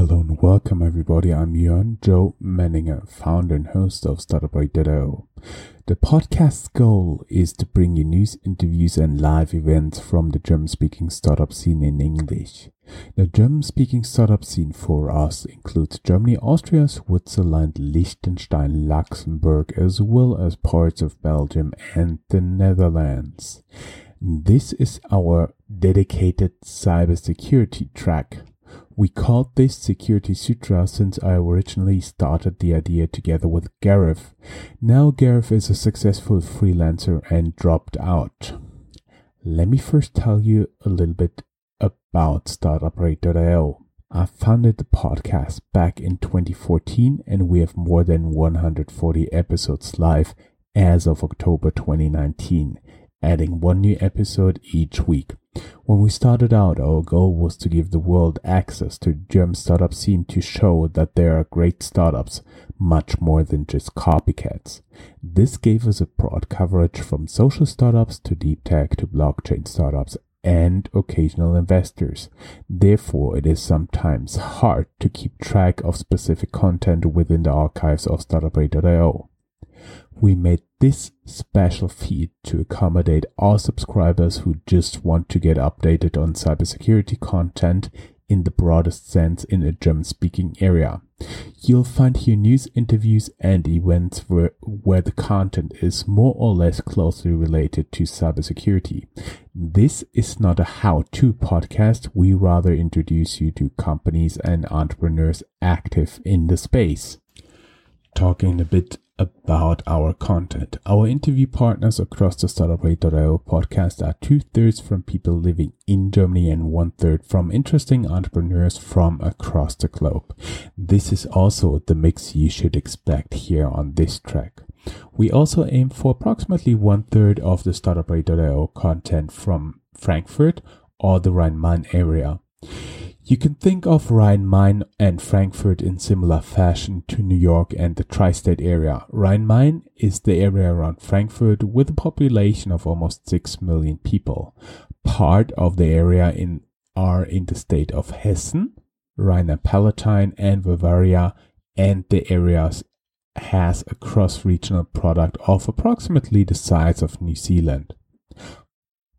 Hello and welcome everybody. I'm Jörn Joe Menninger, founder and host of Startuprad.io. The podcast's goal is to bring you news, interviews, and live events from the German speaking startup scene in English. The German speaking startup scene for us includes Germany, Austria, Switzerland, Liechtenstein, Luxembourg, as well as parts of Belgium and the Netherlands. This is our dedicated cybersecurity track. We called this Security Sutra since I originally started the idea together with Gareth. Now Gareth is a successful freelancer and dropped out. Let me first tell you a little bit about Startuprad.io. I founded the podcast back in 2014 and we have more than 140 episodes live as of October 2019 adding one new episode each week. When we started out, our goal was to give the world access to the German startup scene to show that there are great startups, much more than just copycats. This gave us a broad coverage from social startups to deep tech to blockchain startups and occasional investors. Therefore, it is sometimes hard to keep track of specific content within the archives of Startuprad.io. We made this special feed to accommodate all subscribers who just want to get updated on cybersecurity content in the broadest sense in a German speaking area. You'll find here news, interviews, and events where, where the content is more or less closely related to cybersecurity. This is not a how to podcast. We rather introduce you to companies and entrepreneurs active in the space. Talking a bit about our content. Our interview partners across the Startuprad.io podcast are two thirds from people living in Germany and one third from interesting entrepreneurs from across the globe. This is also the mix you should expect here on this track. We also aim for approximately one third of the Startuprad.io content from Frankfurt or the Rhine-Main area. You can think of Rhine-Main and Frankfurt in similar fashion to New York and the tri-state area. Rhine-Main is the area around Frankfurt with a population of almost 6 million people. Part of the area in are in the state of Hessen, Rhine-Palatine and Bavaria and the areas has a cross-regional product of approximately the size of New Zealand.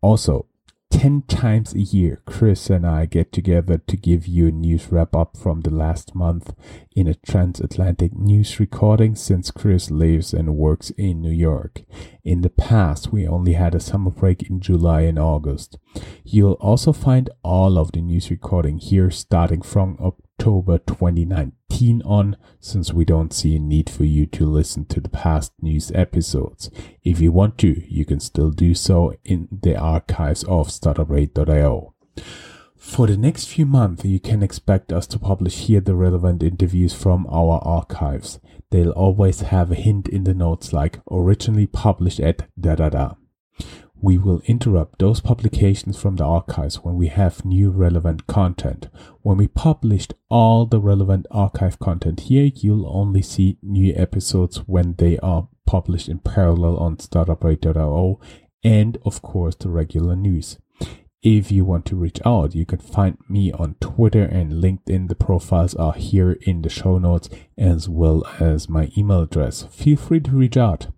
Also, 10 times a year, Chris and I get together to give you a news wrap up from the last month in a transatlantic news recording since Chris lives and works in New York. In the past, we only had a summer break in July and August. You'll also find all of the news recording here starting from October 2019 on, since we don't see a need for you to listen to the past news episodes. If you want to, you can still do so in the archives of Startuprad.io. For the next few months, you can expect us to publish here the relevant interviews from our archives. They'll always have a hint in the notes like originally published at da da da. We will interrupt those publications from the archives when we have new relevant content. When we published all the relevant archive content here, you'll only see new episodes when they are published in parallel on startuprad.io and of course the regular news. If you want to reach out, you can find me on Twitter and LinkedIn. The profiles are here in the show notes as well as my email address. Feel free to reach out.